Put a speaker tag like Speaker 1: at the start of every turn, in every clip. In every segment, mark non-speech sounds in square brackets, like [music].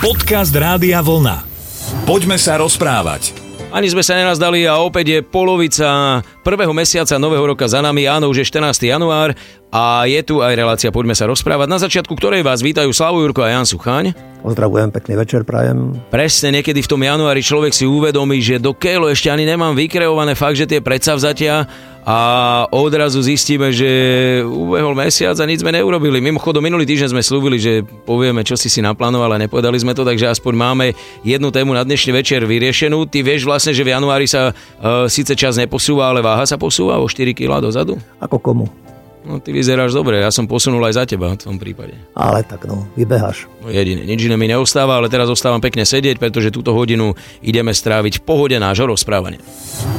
Speaker 1: Podcast Rádia Vlna. Poďme sa rozprávať.
Speaker 2: Ani sme sa nenazdali a opäť je polovica prvého mesiaca nového roka za nami. Áno, už je 14. január a je tu aj relácia Poďme sa rozprávať, na začiatku ktorej vás vítajú Slavo Jurko a Jan Suchaň.
Speaker 3: Pozdravujem, pekný večer prajem.
Speaker 2: Presne, niekedy v tom januári človek si uvedomí, že do keľu ešte ani nemám vykreované fakt, že tie predsavzatia a odrazu zistíme, že ubehol mesiac a nič sme neurobili. Mimochodom, minulý týždeň sme slúbili, že povieme, čo si si naplánovali a nepovedali sme to, takže aspoň máme jednu tému na dnešný večer vyriešenú. Ty vieš vlastne, že v januári sa uh, síce čas neposúva, ale váha sa posúva o 4 kg dozadu?
Speaker 3: Ako komu?
Speaker 2: No ty vyzeráš dobre, ja som posunul aj za teba v tom prípade.
Speaker 3: Ale tak no, vybeháš.
Speaker 2: No jedine, nič iné mi neostáva, ale teraz ostávam pekne sedieť, pretože túto hodinu ideme stráviť v pohode nášho rozprávania.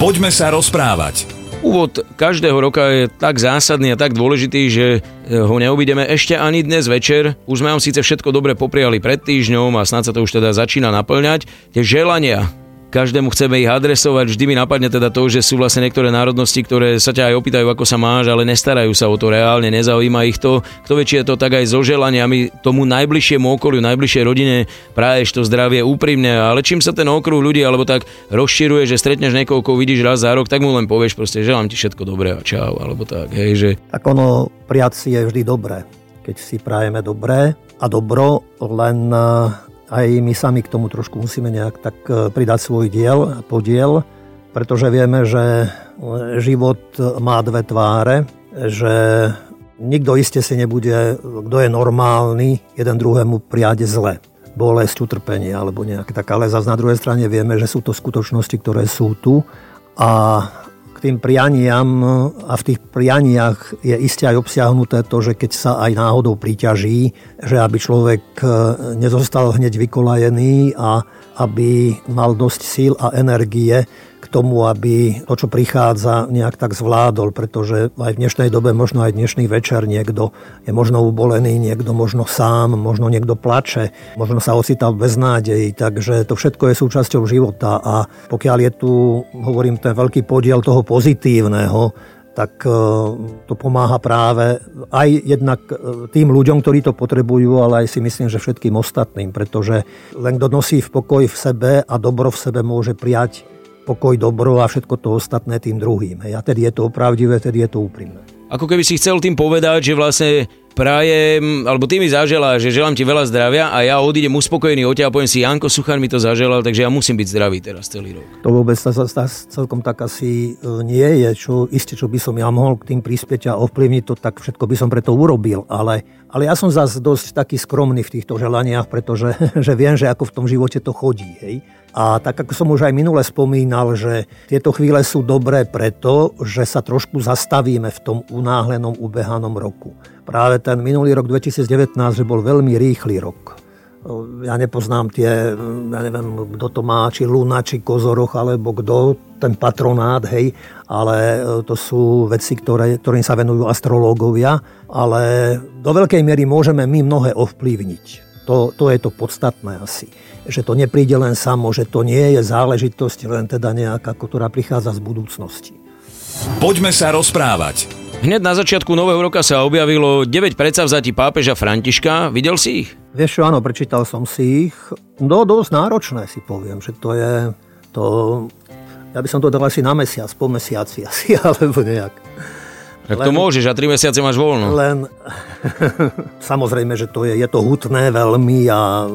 Speaker 1: Poďme sa rozprávať.
Speaker 2: Úvod každého roka je tak zásadný a tak dôležitý, že e, ho neuvidíme ešte ani dnes večer. Už sme vám síce všetko dobre popriali pred týždňom a snad sa to už teda začína naplňať. Tie želania, každému chceme ich adresovať. Vždy mi napadne teda to, že sú vlastne niektoré národnosti, ktoré sa ťa aj opýtajú, ako sa máš, ale nestarajú sa o to reálne, nezaujíma ich to. Kto vie, či je to tak aj so želaniami tomu najbližšiemu okoliu, najbližšej rodine praješ to zdravie úprimne, ale čím sa ten okruh ľudí alebo tak rozširuje, že stretneš niekoho, koho vidíš raz za rok, tak mu len povieš proste, želám ti všetko dobré a čau, alebo tak, hej, že...
Speaker 3: Tak ono, prijať si je vždy dobré. Keď si prajeme dobré a dobro, len aj my sami k tomu trošku musíme nejak tak e, pridať svoj diel, podiel, pretože vieme, že e, život má dve tváre, že nikto iste si nebude, kto je normálny, jeden druhému priade zle bolesť, utrpenie alebo nejak tak. Ale zase na druhej strane vieme, že sú to skutočnosti, ktoré sú tu a tým prianiam a v tých prianiach je iste aj obsiahnuté to, že keď sa aj náhodou priťaží, že aby človek e, nezostal hneď vykolajený a aby mal dosť síl a energie tomu, aby to, čo prichádza, nejak tak zvládol, pretože aj v dnešnej dobe, možno aj dnešný večer niekto je možno ubolený, niekto možno sám, možno niekto plače, možno sa ocitá v beznádeji, takže to všetko je súčasťou života. A pokiaľ je tu, hovorím, ten veľký podiel toho pozitívneho, tak e, to pomáha práve aj jednak e, tým ľuďom, ktorí to potrebujú, ale aj si myslím, že všetkým ostatným, pretože len kto nosí v pokoj v sebe a dobro v sebe môže prijať pokoj, dobro a všetko to ostatné tým druhým. A tedy je to opravdivé, tedy je to úprimné.
Speaker 2: Ako keby si chcel tým povedať, že vlastne prajem, alebo ty mi zaželá, že želám ti veľa zdravia a ja odídem uspokojený od teba a poviem si, Janko Suchar mi to zaželal, takže ja musím byť zdravý teraz celý rok.
Speaker 3: To vôbec sa, sa, celkom tak asi e, nie je, čo isté, čo by som ja mohol k tým prispieť a ovplyvniť to, tak všetko by som preto urobil, ale, ale ja som zase dosť taký skromný v týchto želaniach, pretože [laughs] že viem, že ako v tom živote to chodí. Hej? A tak ako som už aj minule spomínal, že tieto chvíle sú dobré preto, že sa trošku zastavíme v tom unáhlenom, ubehanom roku. Práve ten minulý rok 2019, že bol veľmi rýchly rok. Ja nepoznám tie, ja neviem, kto to má, či Luna, či Kozoroch, alebo kto, ten patronát, hej, ale to sú veci, ktoré, ktorým sa venujú astrológovia, ale do veľkej miery môžeme my mnohé ovplyvniť. To, to je to podstatné asi. Že to nepríde len samo, že to nie je záležitosť len teda nejaká, ktorá prichádza z budúcnosti.
Speaker 1: Poďme sa rozprávať.
Speaker 2: Hneď na začiatku nového roka sa objavilo 9 predsavzatí pápeža Františka. Videl si ich?
Speaker 3: Vieš čo, áno, prečítal som si ich. No, dosť náročné si poviem, že to je... To, ja by som to dal asi na mesiac, po mesiaci [laughs] asi, alebo nejak.
Speaker 2: Tak len, to môžeš a 3 mesiace máš voľno.
Speaker 3: Len [laughs] samozrejme, že to je, je to hutné veľmi a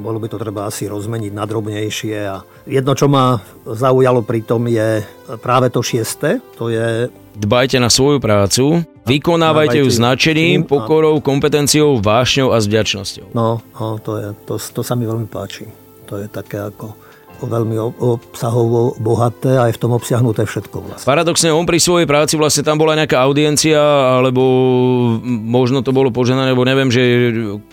Speaker 3: bolo by to treba asi rozmeniť na drobnejšie. A jedno, čo ma zaujalo pri tom je práve to šieste, to je...
Speaker 2: Dbajte na svoju prácu, vykonávajte ju značením, pokorou, kompetenciou, vášňou a s vďačnosťou.
Speaker 3: No, no to, je, to, to sa mi veľmi páči. To je také ako veľmi obsahovo bohaté a je v tom obsiahnuté všetko vlastne.
Speaker 2: Paradoxne, on pri svojej práci vlastne tam bola nejaká audiencia, alebo možno to bolo poženané, alebo neviem, že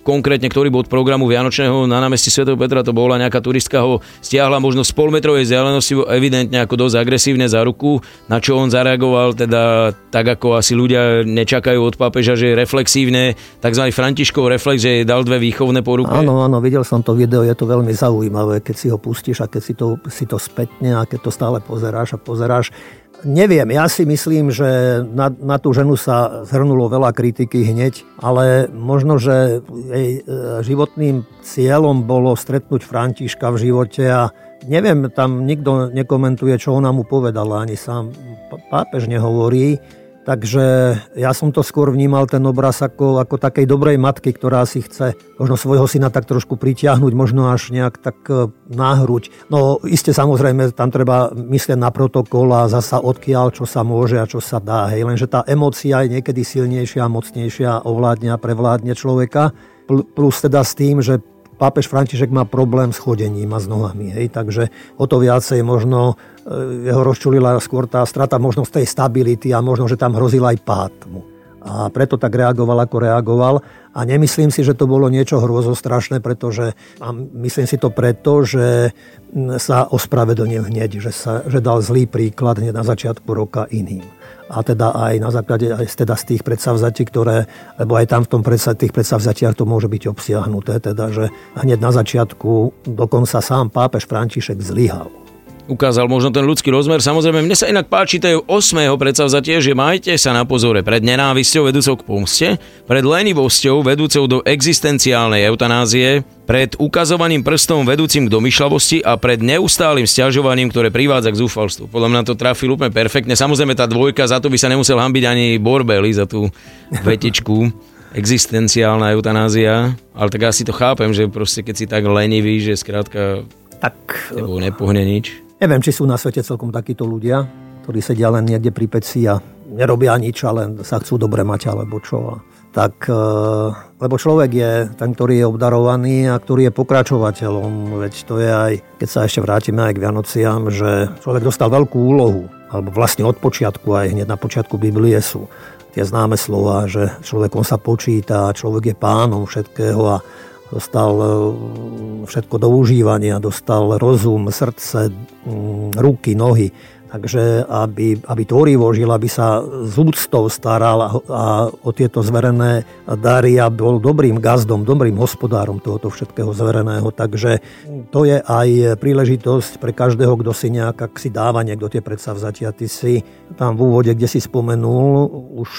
Speaker 2: konkrétne ktorý bod programu Vianočného na námestí Sv. Petra to bola nejaká turistka ho stiahla možno z polmetrovej vzdialenosti evidentne ako dosť agresívne za ruku, na čo on zareagoval teda tak, ako asi ľudia nečakajú od pápeža, že je reflexívne, tzv. Františkov reflex, že dal dve výchovné poruky.
Speaker 3: Áno, áno, videl som to video, je to veľmi zaujímavé, keď si ho pustíš a keď si to, si to spätne a keď to stále pozeráš a pozeráš. Neviem, ja si myslím, že na, na tú ženu sa zhrnulo veľa kritiky hneď, ale možno, že jej e, životným cieľom bolo stretnúť Františka v živote a neviem, tam nikto nekomentuje, čo ona mu povedala, ani sám pápež nehovorí. Takže ja som to skôr vnímal ten obraz ako, ako takej dobrej matky, ktorá si chce možno svojho syna tak trošku pritiahnuť, možno až nejak tak e, náhruť. No iste samozrejme tam treba myslieť na protokol a zasa odkiaľ, čo sa môže a čo sa dá. Hej. Lenže tá emócia je niekedy silnejšia mocnejšia, ovládne a prevládne človeka. Plus teda s tým, že pápež František má problém s chodením a s nohami. Hej, takže o to viacej možno e, jeho rozčulila skôr tá strata možnosť tej stability a možno, že tam hrozil aj pád mu. A preto tak reagoval, ako reagoval. A nemyslím si, že to bolo niečo hrozostrašné, pretože a myslím si to preto, že sa ospravedlnil hneď, že, sa, že dal zlý príklad hneď na začiatku roka iným. A teda aj na základe aj teda z tých predsavzatí, ktoré, lebo aj tam v tom predsa, tých predsavzatiach to môže byť obsiahnuté, teda, že hneď na začiatku dokonca sám pápež František zlyhal
Speaker 2: ukázal možno ten ľudský rozmer. Samozrejme, mne sa inak páči tej 8. predsavzatie, že majte sa na pozore pred nenávisťou vedúcou k pomste, pred lenivosťou vedúcou do existenciálnej eutanázie, pred ukazovaním prstom vedúcim k domýšľavosti a pred neustálým stiažovaním, ktoré privádza k zúfalstvu. Podľa mňa to trafil úplne perfektne. Samozrejme, tá dvojka, za to by sa nemusel hambiť ani Borbeli, za tú vetičku existenciálna eutanázia, ale tak asi to chápem, že proste keď si tak lenivý, že skrátka tak tebou nepohne nič.
Speaker 3: Neviem, či sú na svete celkom takíto ľudia, ktorí sedia len niekde pri peci a nerobia nič, ale sa chcú dobre mať alebo čo. Tak, e, lebo človek je ten, ktorý je obdarovaný a ktorý je pokračovateľom. Veď to je aj, keď sa ešte vrátime aj k Vianociam, že človek dostal veľkú úlohu, alebo vlastne od počiatku, aj hneď na počiatku Biblie sú tie známe slova, že človekom sa počíta, človek je pánom všetkého a dostal e, všetko do užívania, dostal rozum, srdce, ruky, nohy. Takže aby, aby tvorivo žil, aby sa z úctou staral a, a o tieto zverené dary a bol dobrým gazdom, dobrým hospodárom tohoto všetkého zvereného. Takže to je aj príležitosť pre každého, kto si nejak, ak si dáva niekto tie predsavzatia. Ty si tam v úvode, kde si spomenul, už,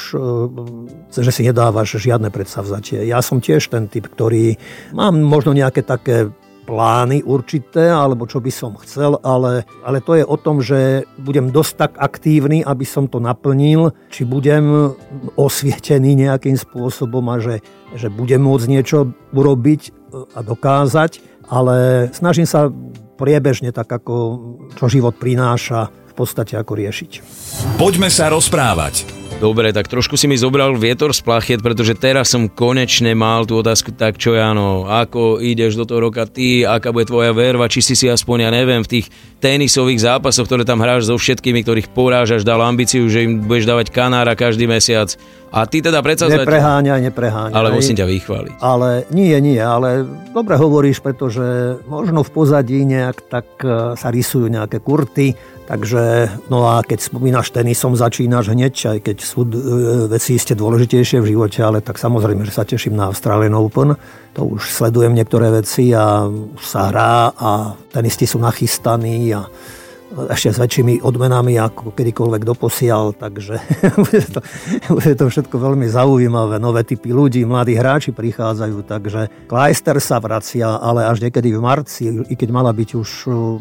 Speaker 3: e, že si nedávaš žiadne predsavzatie. Ja som tiež ten typ, ktorý mám možno nejaké také plány určité, alebo čo by som chcel, ale, ale to je o tom, že budem dosť tak aktívny, aby som to naplnil, či budem osvietený nejakým spôsobom a že, že budem môcť niečo urobiť e, a dokázať, ale snažím sa priebežne tak, ako čo život prináša, v podstate ako riešiť.
Speaker 1: Poďme sa rozprávať.
Speaker 2: Dobre, tak trošku si mi zobral vietor z plachiet, pretože teraz som konečne mal tú otázku tak, čo ja no, ako ideš do toho roka ty, aká bude tvoja verva, či si si aspoň, ja neviem, v tých tenisových zápasoch, ktoré tam hráš so všetkými, ktorých porážaš, dal ambíciu, že im budeš dávať kanára každý mesiac. A ty teda predsa...
Speaker 3: Nepreháňaj, nepreháňaj.
Speaker 2: Ale musím ťa vychváliť.
Speaker 3: Ale nie, nie, ale dobre hovoríš, pretože možno v pozadí nejak tak e, sa rysujú nejaké kurty, Takže, no a keď spomínaš tenisom, začínaš hneď, aj keď sú e, veci ste dôležitejšie v živote, ale tak samozrejme, že sa teším na Australian Open. To už sledujem niektoré veci a sa hrá a tenisti sú nachystaní a ešte s väčšími odmenami ako kedykoľvek doposiaľ, takže [laughs] bude, to, bude to všetko veľmi zaujímavé. Nové typy ľudí, mladí hráči prichádzajú, takže Kleister sa vracia, ale až niekedy v marci, i keď mala byť už,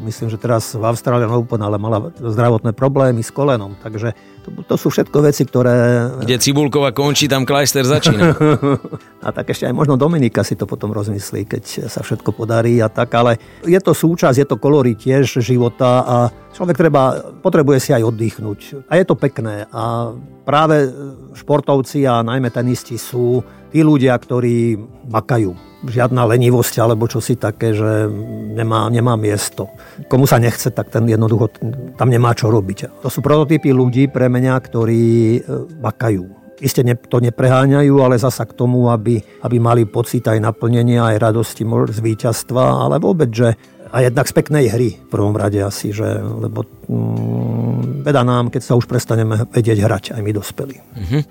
Speaker 3: myslím, že teraz v Austrálii Open, ale mala zdravotné problémy s kolenom, takže to, to sú všetko veci, ktoré...
Speaker 2: Kde Cibulkova končí, tam Kleister začína. [laughs]
Speaker 3: a tak ešte aj možno Dominika si to potom rozmyslí, keď sa všetko podarí a tak, ale je to súčasť, je to kolory tiež života a človek treba, potrebuje si aj oddychnúť. A je to pekné a práve športovci a najmä tenisti sú tí ľudia, ktorí makajú žiadna lenivosť alebo čosi také, že nemá, nemá miesto. Komu sa nechce, tak ten jednoducho tam nemá čo robiť. To sú prototypy ľudí pre mňa, ktorí e, makajú. Isté to nepreháňajú, ale zasa k tomu, aby, aby mali pocit aj naplnenia, aj radosti z víťazstva, ale vôbec, že a jednak z peknej hry v prvom rade asi, že, lebo mm, veda nám, keď sa už prestaneme vedieť hrať, aj my dospeli. Mm-hmm.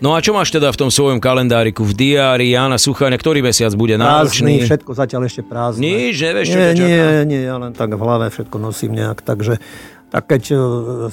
Speaker 2: No a čo máš teda v tom svojom kalendáriku, v diári Jana Suchania, ktorý mesiac bude náročný?
Speaker 3: Prázdny, všetko zatiaľ ešte prázdne.
Speaker 2: Nič, nevieš, čo
Speaker 3: nie, nie, nie, ja len tak v hlave všetko nosím nejak, takže Tak keď e,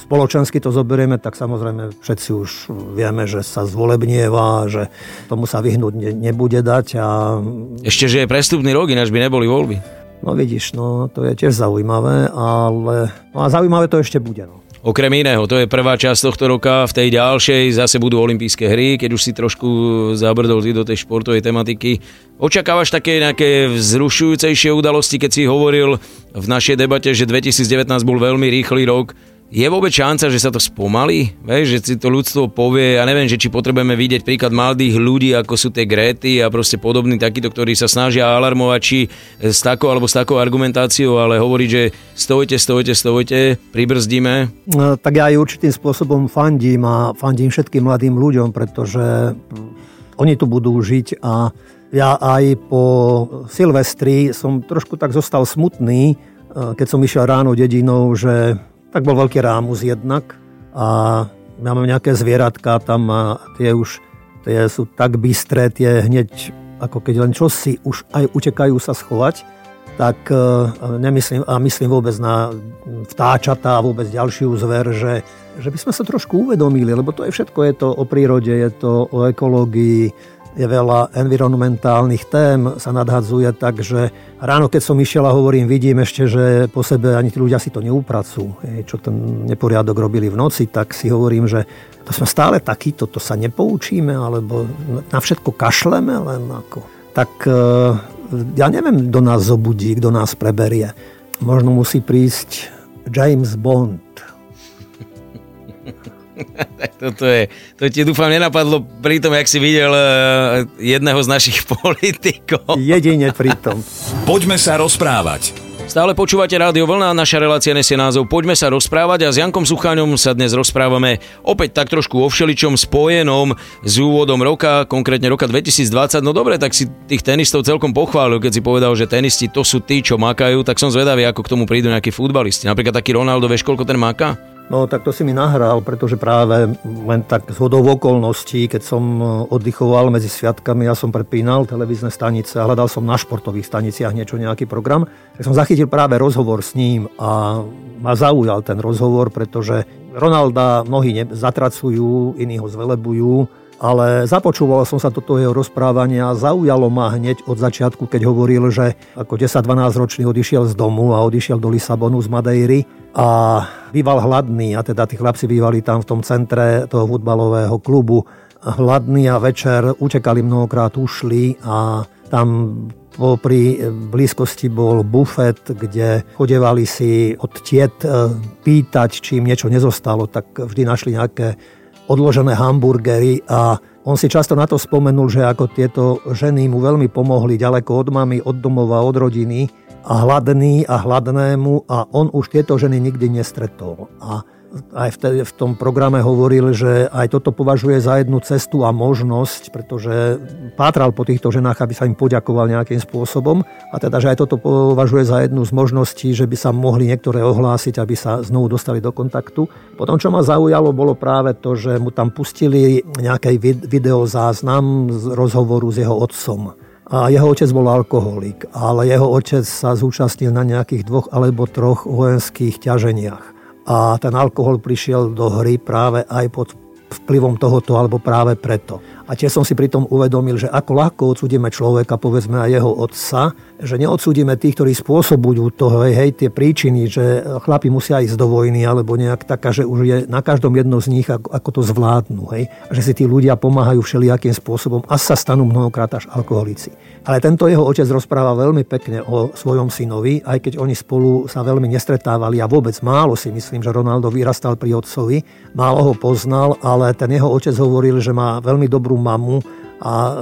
Speaker 3: spoločensky to zoberieme, tak samozrejme všetci už vieme, že sa zvolebnieva, že tomu sa vyhnúť nebude dať. A...
Speaker 2: Ešte, že je prestupný rok, ináč by neboli voľby.
Speaker 3: No vidíš, no to je tiež zaujímavé, ale no a zaujímavé to ešte bude. No.
Speaker 2: Okrem iného, to je prvá časť tohto roka, v tej ďalšej zase budú olympijské hry, keď už si trošku zabrdol ty do tej športovej tematiky. Očakávaš také nejaké vzrušujúcejšie udalosti, keď si hovoril v našej debate, že 2019 bol veľmi rýchly rok, je vôbec šanca, že sa to spomalí? Vieš, že si to ľudstvo povie, ja neviem, že či potrebujeme vidieť príklad mladých ľudí, ako sú tie Gréty a proste podobní takíto, ktorí sa snažia alarmovať či s takou alebo s takou argumentáciou, ale hovorí, že stojte, stojte, stojte, pribrzdíme.
Speaker 3: No, tak ja aj určitým spôsobom fandím a fandím všetkým mladým ľuďom, pretože oni tu budú žiť a ja aj po Silvestri som trošku tak zostal smutný, keď som išiel ráno dedinou, že tak bol veľký rámus jednak a máme nejaké zvieratka tam a tie už tie sú tak bystré, tie hneď ako keď len čosi už aj utekajú sa schovať, tak e, nemyslím, a myslím vôbec na vtáčatá a vôbec ďalšiu zver, že, že by sme sa trošku uvedomili, lebo to je všetko, je to o prírode, je to o ekológii, je veľa environmentálnych tém, sa nadhadzuje, takže ráno, keď som išiel a hovorím, vidím ešte, že po sebe ani tí ľudia si to neupracujú, čo ten neporiadok robili v noci, tak si hovorím, že to sme stále takí, toto sa nepoučíme, alebo na všetko kašleme, len ako... Tak e, ja neviem, kto nás zobudí, kto nás preberie. Možno musí prísť James Bond [laughs] [laughs]
Speaker 2: tak toto je, to ti dúfam nenapadlo pri tom, jak si videl uh, jedného z našich [laughs] politikov.
Speaker 3: Jedine pri tom.
Speaker 1: Poďme sa rozprávať.
Speaker 2: Stále počúvate Rádio Vlna a naša relácia nesie názov Poďme sa rozprávať a s Jankom Sucháňom sa dnes rozprávame opäť tak trošku o všeličom spojenom s úvodom roka, konkrétne roka 2020. No dobre, tak si tých tenistov celkom pochválil, keď si povedal, že tenisti to sú tí, čo makajú, tak som zvedavý, ako k tomu prídu nejakí futbalisti. Napríklad taký Ronaldo, vieš, koľko ten maká?
Speaker 3: No tak to si mi nahral, pretože práve len tak z hodou okolností, keď som e, oddychoval medzi sviatkami, ja som prepínal televízne stanice a hľadal som na športových staniciach niečo, nejaký program, tak som zachytil práve rozhovor s ním a ma zaujal ten rozhovor, pretože Ronalda mnohí zatracujú, iní ho zvelebujú, ale započúval som sa toto jeho rozprávanie a zaujalo ma hneď od začiatku, keď hovoril, že ako 10-12 ročný odišiel z domu a odišiel do Lisabonu z Madejry a býval hladný a teda tí chlapci bývali tam v tom centre toho futbalového klubu. Hladný a večer utekali mnohokrát, ušli a tam pri blízkosti bol bufet, kde chodevali si od tiet e, pýtať, či im niečo nezostalo, tak vždy našli nejaké odložené hamburgery a on si často na to spomenul, že ako tieto ženy mu veľmi pomohli ďaleko od mamy, od domova, od rodiny hladný a hladnému a on už tieto ženy nikdy nestretol. A aj v, te, v tom programe hovoril, že aj toto považuje za jednu cestu a možnosť, pretože pátral po týchto ženách, aby sa im poďakoval nejakým spôsobom a teda, že aj toto považuje za jednu z možností, že by sa mohli niektoré ohlásiť, aby sa znovu dostali do kontaktu. Potom, čo ma zaujalo, bolo práve to, že mu tam pustili nejaký videozáznam z rozhovoru s jeho otcom. A jeho otec bol alkoholik, ale jeho otec sa zúčastnil na nejakých dvoch alebo troch vojenských ťaženiach a ten alkohol prišiel do hry práve aj pod vplyvom tohoto alebo práve preto. A tiež som si pritom uvedomil, že ako ľahko odsúdime človeka, povedzme aj jeho otca, že neodsúdime tých, ktorí spôsobujú toho, hej, hej, tie príčiny, že chlapi musia ísť do vojny, alebo nejak taká, že už je na každom jednom z nich, ako, ako to zvládnu. Hej. Že si tí ľudia pomáhajú všelijakým spôsobom a sa stanú mnohokrát až alkoholici. Ale tento jeho otec rozpráva veľmi pekne o svojom synovi, aj keď oni spolu sa veľmi nestretávali a vôbec málo si myslím, že Ronaldo vyrastal pri otcovi, málo ho poznal, ale ten jeho otec hovoril, že má veľmi dobrú mamu a e,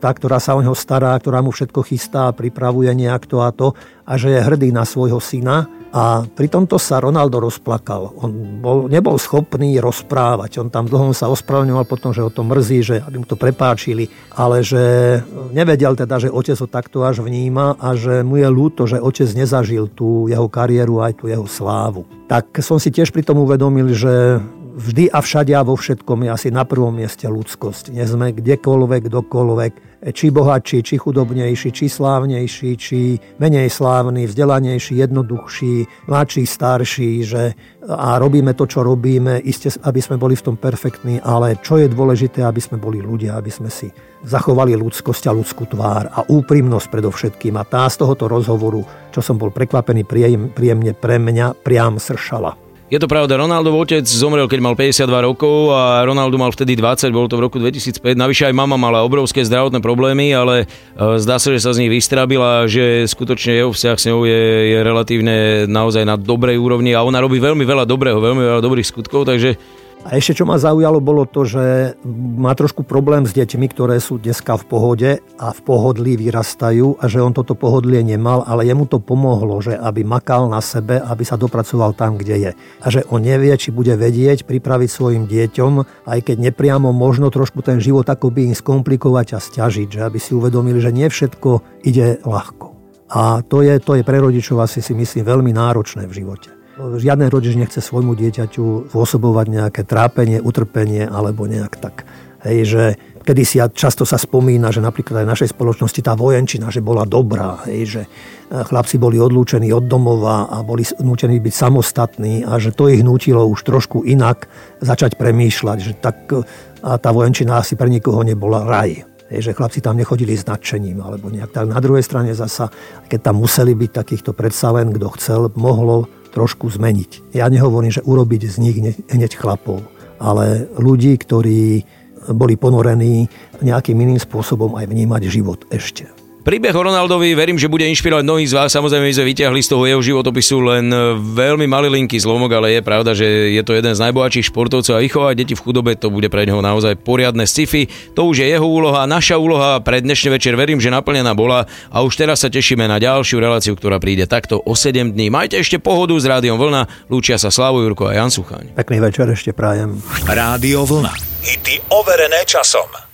Speaker 3: tá, ktorá sa o neho stará, ktorá mu všetko chystá, pripravuje nejak to a to a že je hrdý na svojho syna. A pri tomto sa Ronaldo rozplakal. On bol, nebol schopný rozprávať. On tam dlho sa ospravedlňoval potom, že ho to mrzí, že aby mu to prepáčili, ale že nevedel teda, že otec ho takto až vníma a že mu je ľúto, že otec nezažil tú jeho kariéru aj tú jeho slávu. Tak som si tiež pri tom uvedomil, že vždy a všade a vo všetkom je asi na prvom mieste ľudskosť. Nie sme kdekoľvek, kdokoľvek, či bohatší, či chudobnejší, či slávnejší, či menej slávny, vzdelanejší, jednoduchší, mladší, starší, že a robíme to, čo robíme, iste, aby sme boli v tom perfektní, ale čo je dôležité, aby sme boli ľudia, aby sme si zachovali ľudskosť a ľudskú tvár a úprimnosť predovšetkým. A tá z tohoto rozhovoru, čo som bol prekvapený, príjemne pre mňa priam sršala.
Speaker 2: Je to pravda, Ronaldov otec zomrel, keď mal 52 rokov a Ronaldo mal vtedy 20, bolo to v roku 2005. Navyše aj mama mala obrovské zdravotné problémy, ale e, zdá sa, že sa z nich vystrabila, že skutočne jeho vzťah s ňou je, je relatívne naozaj na dobrej úrovni a ona robí veľmi veľa dobrého, veľmi veľa dobrých skutkov, takže
Speaker 3: a ešte čo ma zaujalo bolo to, že má trošku problém s deťmi, ktoré sú dneska v pohode a v pohodlí vyrastajú a že on toto pohodlie nemal, ale jemu to pomohlo, že aby makal na sebe, aby sa dopracoval tam, kde je. A že on nevie, či bude vedieť pripraviť svojim deťom, aj keď nepriamo možno trošku ten život akoby im skomplikovať a stiažiť, že aby si uvedomili, že nie všetko ide ľahko. A to je, to je pre rodičov asi si myslím veľmi náročné v živote. Žiadny rodič nechce svojmu dieťaťu spôsobovať nejaké trápenie, utrpenie alebo nejak tak. Hej, že kedy si často sa spomína, že napríklad aj v našej spoločnosti tá vojenčina, že bola dobrá, hej, že e, chlapci boli odlúčení od domova a boli nútení byť samostatní a že to ich nutilo už trošku inak začať premýšľať, že tak a tá vojenčina asi pre nikoho nebola raj. Hej, že chlapci tam nechodili s nadšením alebo nejak tak. Na druhej strane zasa, keď tam museli byť takýchto predsa len, kto chcel, mohlo trošku zmeniť. Ja nehovorím, že urobiť z nich hneď chlapov, ale ľudí, ktorí boli ponorení nejakým iným spôsobom aj vnímať život ešte.
Speaker 2: Príbeh o Ronaldovi verím, že bude inšpirovať mnohých z vás. Samozrejme, my sme vyťahli z toho jeho životopisu len veľmi malý linky zlomok, ale je pravda, že je to jeden z najbohatších športovcov a vychovať deti v chudobe, to bude pre neho naozaj poriadne sci-fi. To už je jeho úloha, naša úloha pre dnešný večer verím, že naplnená bola a už teraz sa tešíme na ďalšiu reláciu, ktorá príde takto o 7 dní. Majte ešte pohodu s Rádiom Vlna, lúčia sa Slavu Jurko a Jan Suchaň.
Speaker 3: Pekný večer ešte prajem.
Speaker 1: Rádio Vlna. Hity overené časom.